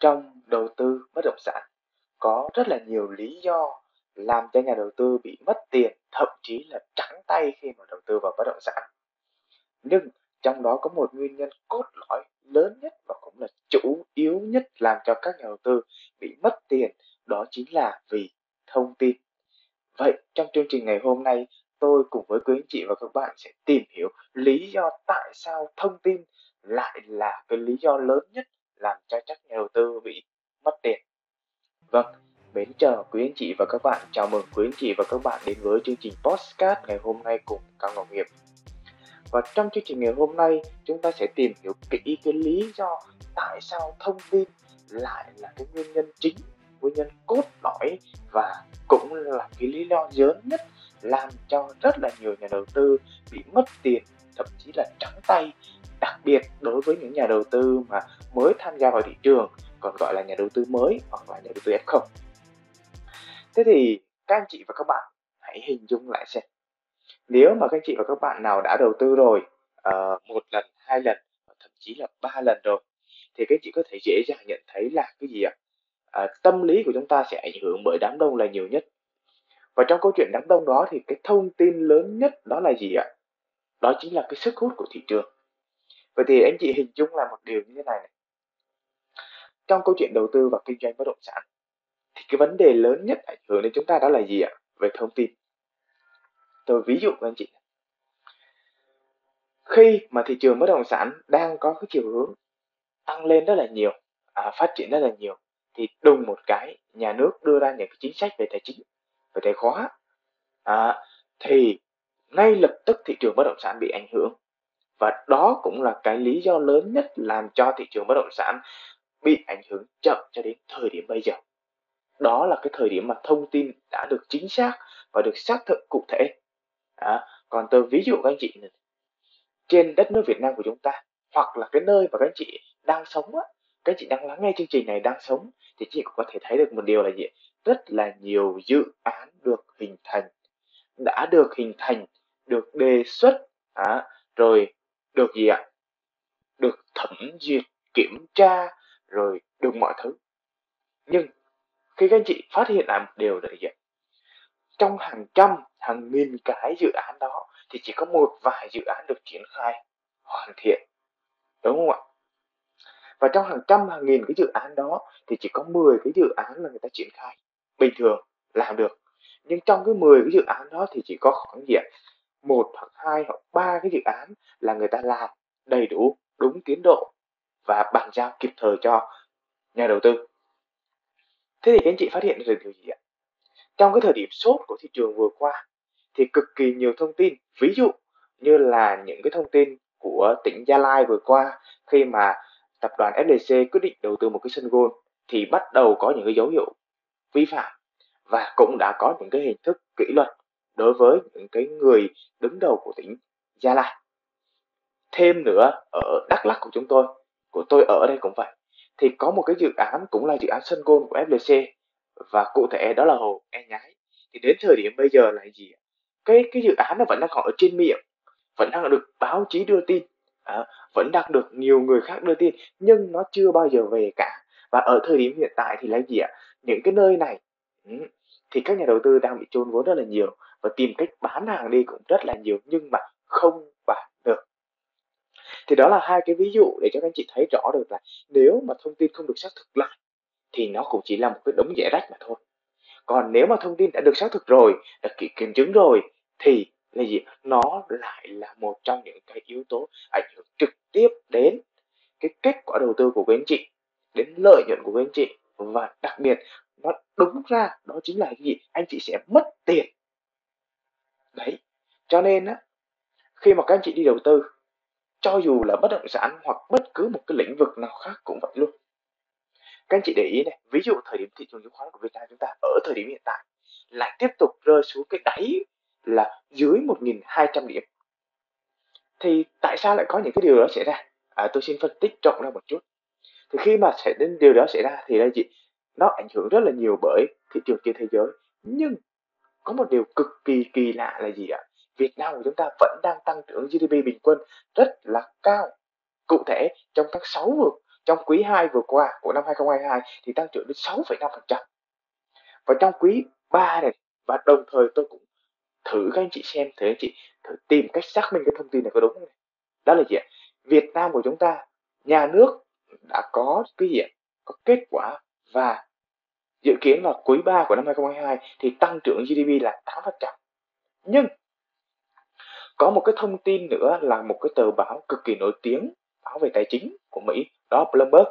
trong đầu tư bất động sản. Có rất là nhiều lý do làm cho nhà đầu tư bị mất tiền, thậm chí là trắng tay khi mà đầu tư vào bất động sản. Nhưng trong đó có một nguyên nhân cốt lõi lớn nhất và cũng là chủ yếu nhất làm cho các nhà đầu tư bị mất tiền, đó chính là vì thông tin. Vậy trong chương trình ngày hôm nay, tôi cùng với quý anh chị và các bạn sẽ tìm hiểu lý do tại sao thông tin lại là cái lý do lớn nhất làm cho các nhà đầu tư bị mất tiền. Vâng mến chào quý anh chị và các bạn. Chào mừng quý anh chị và các bạn đến với chương trình postcard ngày hôm nay cùng cao ngọc nghiệp và trong chương trình ngày hôm nay, chúng ta sẽ tìm hiểu kỹ cái lý do tại sao thông tin lại là cái nguyên nhân chính, nguyên nhân cốt lõi và cũng là cái lý do lớn nhất làm cho rất là nhiều nhà đầu tư bị mất tiền thậm chí là trắng tay đặc biệt đối với những nhà đầu tư mà mới tham gia vào thị trường còn gọi là nhà đầu tư mới hoặc là nhà đầu tư F0 thế thì các anh chị và các bạn hãy hình dung lại xem. Nếu mà các anh chị và các bạn nào đã đầu tư rồi uh, một lần hai lần thậm chí là ba lần rồi thì các anh chị có thể dễ dàng nhận thấy là cái gì ạ? À, tâm lý của chúng ta sẽ ảnh hưởng bởi đám đông là nhiều nhất. Và trong câu chuyện đám đông đó thì cái thông tin lớn nhất đó là gì ạ? Đó chính là cái sức hút của thị trường. Vậy thì anh chị hình dung là một điều như thế này, này. trong câu chuyện đầu tư và kinh doanh bất động sản thì cái vấn đề lớn nhất ảnh hưởng đến chúng ta đó là gì ạ? Về thông tin. Tôi ví dụ với anh chị. Khi mà thị trường bất động sản đang có cái chiều hướng tăng lên rất là nhiều à, phát triển rất là nhiều thì đùng một cái nhà nước đưa ra những cái chính sách về tài chính về tài khóa à, thì ngay lập tức thị trường bất động sản bị ảnh hưởng. Và đó cũng là cái lý do lớn nhất làm cho thị trường bất động sản bị ảnh hưởng chậm cho đến thời điểm bây giờ. Đó là cái thời điểm mà thông tin đã được chính xác và được xác thực cụ thể. À, còn tôi ví dụ các anh chị trên đất nước Việt Nam của chúng ta hoặc là cái nơi mà các anh chị đang sống á các anh chị đang lắng nghe chương trình này đang sống thì chị cũng có thể thấy được một điều là gì rất là nhiều dự án được hình thành đã được hình thành được đề xuất à, rồi được gì ạ? Được thẩm duyệt kiểm tra rồi được mọi thứ. Nhưng khi các anh chị phát hiện là một điều là gì ạ? Trong hàng trăm hàng nghìn cái dự án đó thì chỉ có một vài dự án được triển khai hoàn thiện. Đúng không ạ? Và trong hàng trăm hàng nghìn cái dự án đó thì chỉ có 10 cái dự án là người ta triển khai bình thường làm được. Nhưng trong cái 10 cái dự án đó thì chỉ có khoảng gì ạ? Một hoặc hai hoặc ba cái dự án là người ta làm đầy đủ, đúng tiến độ và bàn giao kịp thời cho nhà đầu tư. Thế thì các anh chị phát hiện được điều gì ạ? Trong cái thời điểm sốt của thị trường vừa qua thì cực kỳ nhiều thông tin, ví dụ như là những cái thông tin của tỉnh Gia Lai vừa qua, khi mà tập đoàn FDC quyết định đầu tư một cái sân golf thì bắt đầu có những cái dấu hiệu vi phạm và cũng đã có những cái hình thức kỷ luật đối với những cái người đứng đầu của tỉnh Gia Lai. Thêm nữa ở Đắk Lắk của chúng tôi, của tôi ở đây cũng vậy, thì có một cái dự án cũng là dự án sân golf của flc và cụ thể đó là hồ E Nhái. Thì đến thời điểm bây giờ là gì? Cái cái dự án nó vẫn đang còn ở trên miệng, vẫn đang được báo chí đưa tin, à, vẫn đang được nhiều người khác đưa tin, nhưng nó chưa bao giờ về cả. Và ở thời điểm hiện tại thì là gì ạ? Những cái nơi này ừ, thì các nhà đầu tư đang bị trôn vốn rất là nhiều và tìm cách bán hàng đi cũng rất là nhiều, nhưng mà không bán được. Thì đó là hai cái ví dụ để cho các anh chị thấy rõ được là nếu mà thông tin không được xác thực lại, thì nó cũng chỉ là một cái đống rẻ rách mà thôi. Còn nếu mà thông tin đã được xác thực rồi, đã kiểm chứng rồi, thì là gì? Nó lại là một trong những cái yếu tố ảnh hưởng trực tiếp đến cái kết quả đầu tư của các anh chị, đến lợi nhuận của các anh chị. Và đặc biệt, nó đúng ra đó chính là cái gì? Anh chị sẽ mất tiền đấy cho nên á khi mà các anh chị đi đầu tư cho dù là bất động sản hoặc bất cứ một cái lĩnh vực nào khác cũng vậy luôn. Các anh chị để ý này ví dụ thời điểm thị trường chứng khoán của Việt Nam chúng ta ở thời điểm hiện tại lại tiếp tục rơi xuống cái đáy là dưới 1.200 điểm. Thì tại sao lại có những cái điều đó xảy ra? À, tôi xin phân tích rộng ra một chút. Thì khi mà xảy đến điều đó xảy ra thì đây chị nó ảnh hưởng rất là nhiều bởi thị trường trên thế giới nhưng có một điều cực kỳ kỳ lạ là gì ạ Việt Nam của chúng ta vẫn đang tăng trưởng GDP bình quân rất là cao cụ thể trong tháng 6 vừa trong quý 2 vừa qua của năm 2022 thì tăng trưởng đến 6,5%. Và trong quý 3 này và đồng thời tôi cũng thử các anh chị xem, thử anh chị thử tìm cách xác minh cái thông tin này có đúng không? Đó là gì ạ? Việt Nam của chúng ta, nhà nước đã có cái gì ạ? Có kết quả và dự kiến là quý 3 của năm 2022 thì tăng trưởng GDP là 8%. Nhưng có một cái thông tin nữa là một cái tờ báo cực kỳ nổi tiếng báo về tài chính của Mỹ đó Bloomberg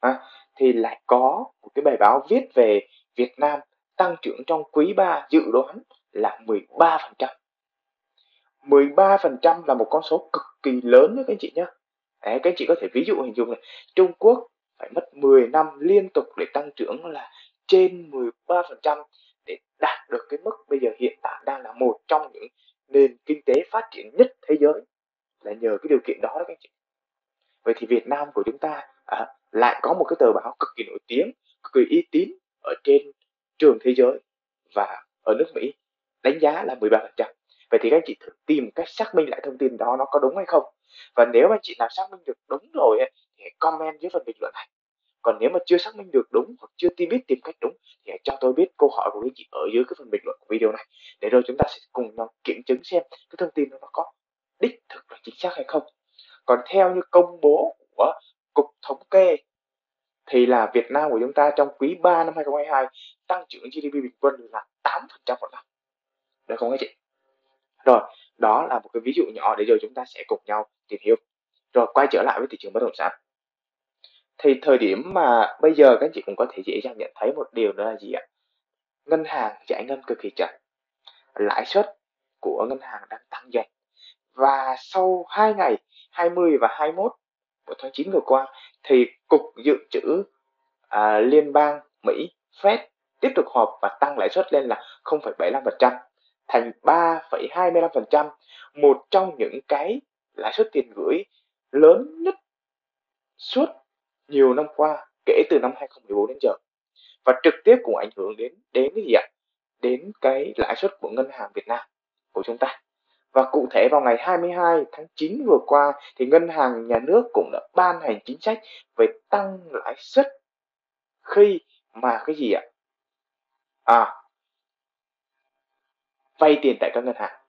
à, thì lại có một cái bài báo viết về Việt Nam tăng trưởng trong quý 3 dự đoán là 13%. 13% là một con số cực kỳ lớn đấy các anh chị nhé. Đấy, các anh chị có thể ví dụ hình dung này, Trung Quốc phải mất 10 năm liên tục để tăng trưởng là trên 13% để đạt được cái mức bây giờ hiện tại đang là một trong những nền kinh tế phát triển nhất thế giới là nhờ cái điều kiện đó đó các anh chị vậy thì Việt Nam của chúng ta à, lại có một cái tờ báo cực kỳ nổi tiếng cực kỳ uy tín ở trên trường thế giới và ở nước Mỹ đánh giá là 13%. Vậy thì các anh chị thử tìm cách xác minh lại thông tin đó nó có đúng hay không. Và nếu anh chị nào xác minh được đúng rồi thì hãy comment dưới phần bình luận này. Còn nếu mà chưa xác minh được đúng hoặc chưa tìm biết tìm cách đúng thì hãy cho tôi biết câu hỏi của anh chị ở dưới cái phần bình luận của video này để rồi chúng ta sẽ cùng nhau kiểm chứng xem cái thông tin đó nó có đích thực là chính xác hay không. Còn theo như công bố của Cục Thống kê thì là Việt Nam của chúng ta trong quý 3 năm 2022 tăng trưởng GDP bình quân là 8% một năm. Được không các chị? Rồi, đó là một cái ví dụ nhỏ để rồi chúng ta sẽ cùng nhau tìm hiểu. Rồi quay trở lại với thị trường bất động sản. Thì thời điểm mà bây giờ các chị cũng có thể dễ dàng nhận thấy một điều đó là gì ạ? Ngân hàng giải ngân cực kỳ chậm. Lãi suất của ngân hàng đang tăng dần. Và sau 2 ngày 20 và 21 của tháng 9 vừa qua thì Cục Dự trữ à, Liên bang Mỹ Fed tiếp tục họp và tăng lãi suất lên là 0,75% thành 3,25%, một trong những cái lãi suất tiền gửi lớn nhất suốt nhiều năm qua kể từ năm 2014 đến giờ và trực tiếp cũng ảnh hưởng đến đến cái gì ạ? Đến cái lãi suất của ngân hàng Việt Nam của chúng ta. Và cụ thể vào ngày 22 tháng 9 vừa qua thì ngân hàng nhà nước cũng đã ban hành chính sách về tăng lãi suất khi mà cái gì ạ? À, vay tiền tại các ngân hàng.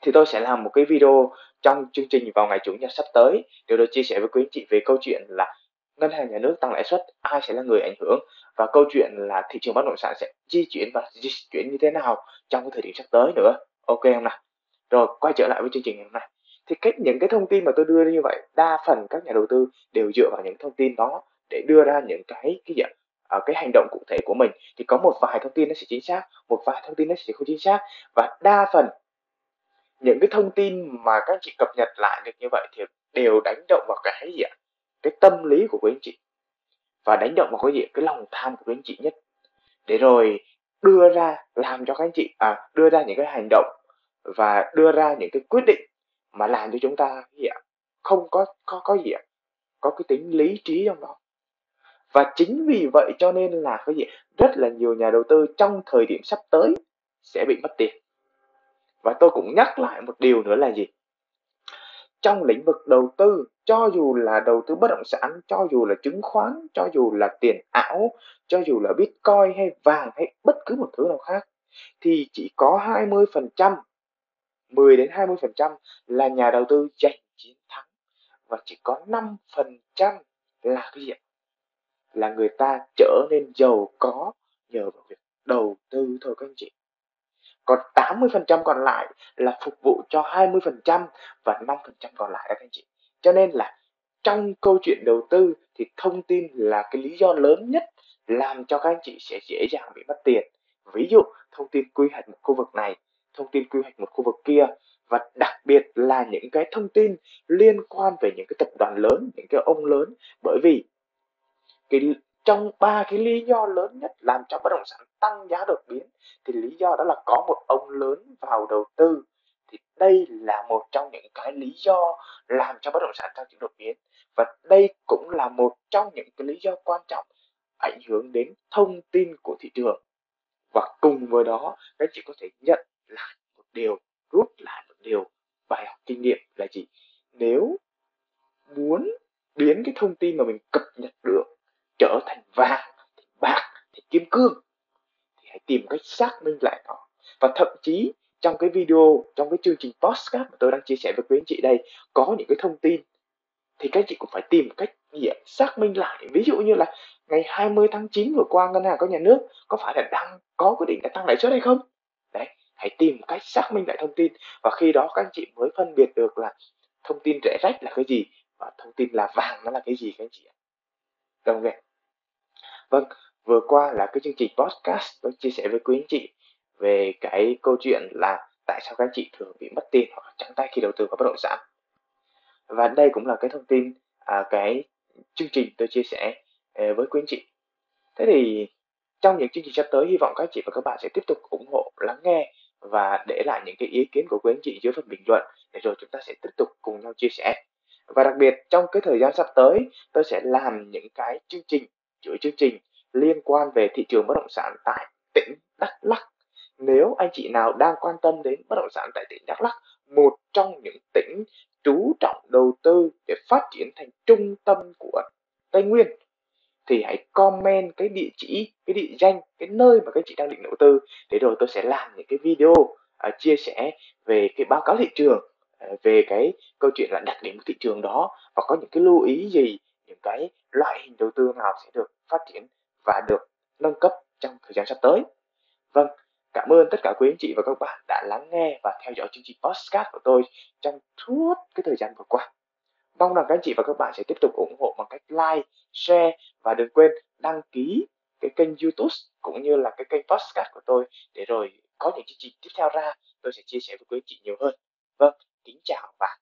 Thì tôi sẽ làm một cái video trong chương trình vào ngày chủ nhật sắp tới để tôi chia sẻ với quý anh chị về câu chuyện là ngân hàng nhà nước tăng lãi suất, ai sẽ là người ảnh hưởng? Và câu chuyện là thị trường bất động sản sẽ di chuyển và di chuyển như thế nào trong cái thời điểm sắp tới nữa? Ok không nào? Rồi, quay trở lại với chương trình ngày hôm nay. Thì cách những cái thông tin mà tôi đưa như vậy, đa phần các nhà đầu tư đều dựa vào những thông tin đó để đưa ra những cái cái gì ở à, cái hành động cụ thể của mình. Thì có một vài thông tin nó sẽ chính xác, một vài thông tin nó sẽ không chính xác. Và đa phần, những cái thông tin mà các chị cập nhật lại được như vậy thì đều đánh động vào cái gì ạ? Cái tâm lý của quý anh chị và đánh động vào cái gì? Cái lòng tham của quý anh chị nhất. Để rồi đưa ra, làm cho các anh chị à đưa ra những cái hành động và đưa ra những cái quyết định mà làm cho chúng ta gì ạ? Không có có có gì ạ? Có cái tính lý trí trong đó. Và chính vì vậy cho nên là cái gì? Rất là nhiều nhà đầu tư trong thời điểm sắp tới sẽ bị mất tiền. Và tôi cũng nhắc lại một điều nữa là gì? Trong lĩnh vực đầu tư, cho dù là đầu tư bất động sản, cho dù là chứng khoán, cho dù là tiền ảo, cho dù là bitcoin hay vàng hay bất cứ một thứ nào khác, thì chỉ có 20% 10 đến 20% là nhà đầu tư giành chiến thắng và chỉ có 5% là cái gì ạ? Là người ta trở nên giàu có nhờ vào việc đầu tư thôi các anh chị. Còn 80% còn lại là phục vụ cho 20% và 5% còn lại, các anh chị. Cho nên là trong câu chuyện đầu tư thì thông tin là cái lý do lớn nhất làm cho các anh chị sẽ dễ dàng bị mất tiền. Ví dụ, thông tin quy hoạch một khu vực này, thông tin quy hoạch một khu vực kia và đặc biệt là những cái thông tin liên quan về những cái tập đoàn lớn, những cái ông lớn bởi vì cái trong ba cái lý do lớn nhất làm cho bất động sản tăng giá đột biến, thì lý do đó là có một ông lớn vào đầu tư. Thì đây là một trong những cái lý do làm cho bất động sản tăng trưởng đột biến. Và đây cũng là một trong những cái lý do quan trọng ảnh hưởng đến thông tin của thị trường. Và cùng với đó, các chị có thể nhận lại một điều, rút lại một điều bài học kinh nghiệm là gì? Nếu muốn biến cái thông tin mà mình cập nhật được trở thành vàng, thì bạc, thì kim cương. Thì hãy tìm cách xác minh lại nó. Và thậm chí trong cái video trong cái chương trình podcast mà tôi đang chia sẻ với quý anh chị đây có những cái thông tin thì các chị cũng phải tìm cách gì xác minh lại. Ví dụ như là ngày 20 tháng 9 vừa qua ngân hàng có nhà nước có phải là đang có quyết định là tăng lãi suất hay không? Đấy hãy tìm cách xác minh lại thông tin. Và khi đó các anh chị mới phân biệt được là thông tin rẻ rách là cái gì và thông tin là vàng nó là cái gì các anh chị ạ. Đồng nghiệp vâng vừa qua là cái chương trình podcast tôi chia sẻ với quý anh chị về cái câu chuyện là tại sao các anh chị thường bị mất tiền hoặc trắng tay khi đầu tư vào bất động sản. Và đây cũng là cái thông tin à, cái chương trình tôi chia sẻ à, với quý anh chị. Thế thì trong những chương trình sắp tới hy vọng các anh chị và các bạn sẽ tiếp tục ủng hộ lắng nghe và để lại những cái ý kiến của quý anh chị dưới phần bình luận để rồi chúng ta sẽ tiếp tục cùng nhau chia sẻ. Và đặc biệt trong cái thời gian sắp tới tôi sẽ làm những cái chương trình chuỗi chương trình liên quan về thị trường bất động sản tại tỉnh Đắk Lắk. Nếu anh chị nào đang quan tâm đến bất động sản tại tỉnh Đắk Lắk một trong những tỉnh chú trọng đầu tư để phát triển thành trung tâm của Tây Nguyên thì hãy comment cái địa chỉ, cái địa danh, cái nơi mà các chị đang định đầu tư để rồi tôi sẽ làm những cái video uh, chia sẻ về cái báo cáo thị trường uh, về cái câu chuyện là đặc điểm của thị trường đó và có những cái lưu ý gì những cái loại hình đầu tư nào sẽ được phát triển và được nâng cấp trong thời gian sắp tới. Vâng cảm ơn tất cả quý anh chị và các bạn đã lắng nghe và theo dõi chương trình podcast của tôi trong suốt cái thời gian vừa qua. Mong rằng các anh chị và các bạn sẽ tiếp tục ủng hộ bằng cách like, share và đừng quên đăng ký cái kênh youtube cũng như là cái kênh podcast của tôi để rồi có những chương trình tiếp theo ra tôi sẽ chia sẻ với quý anh chị nhiều hơn. Vâng kính chào và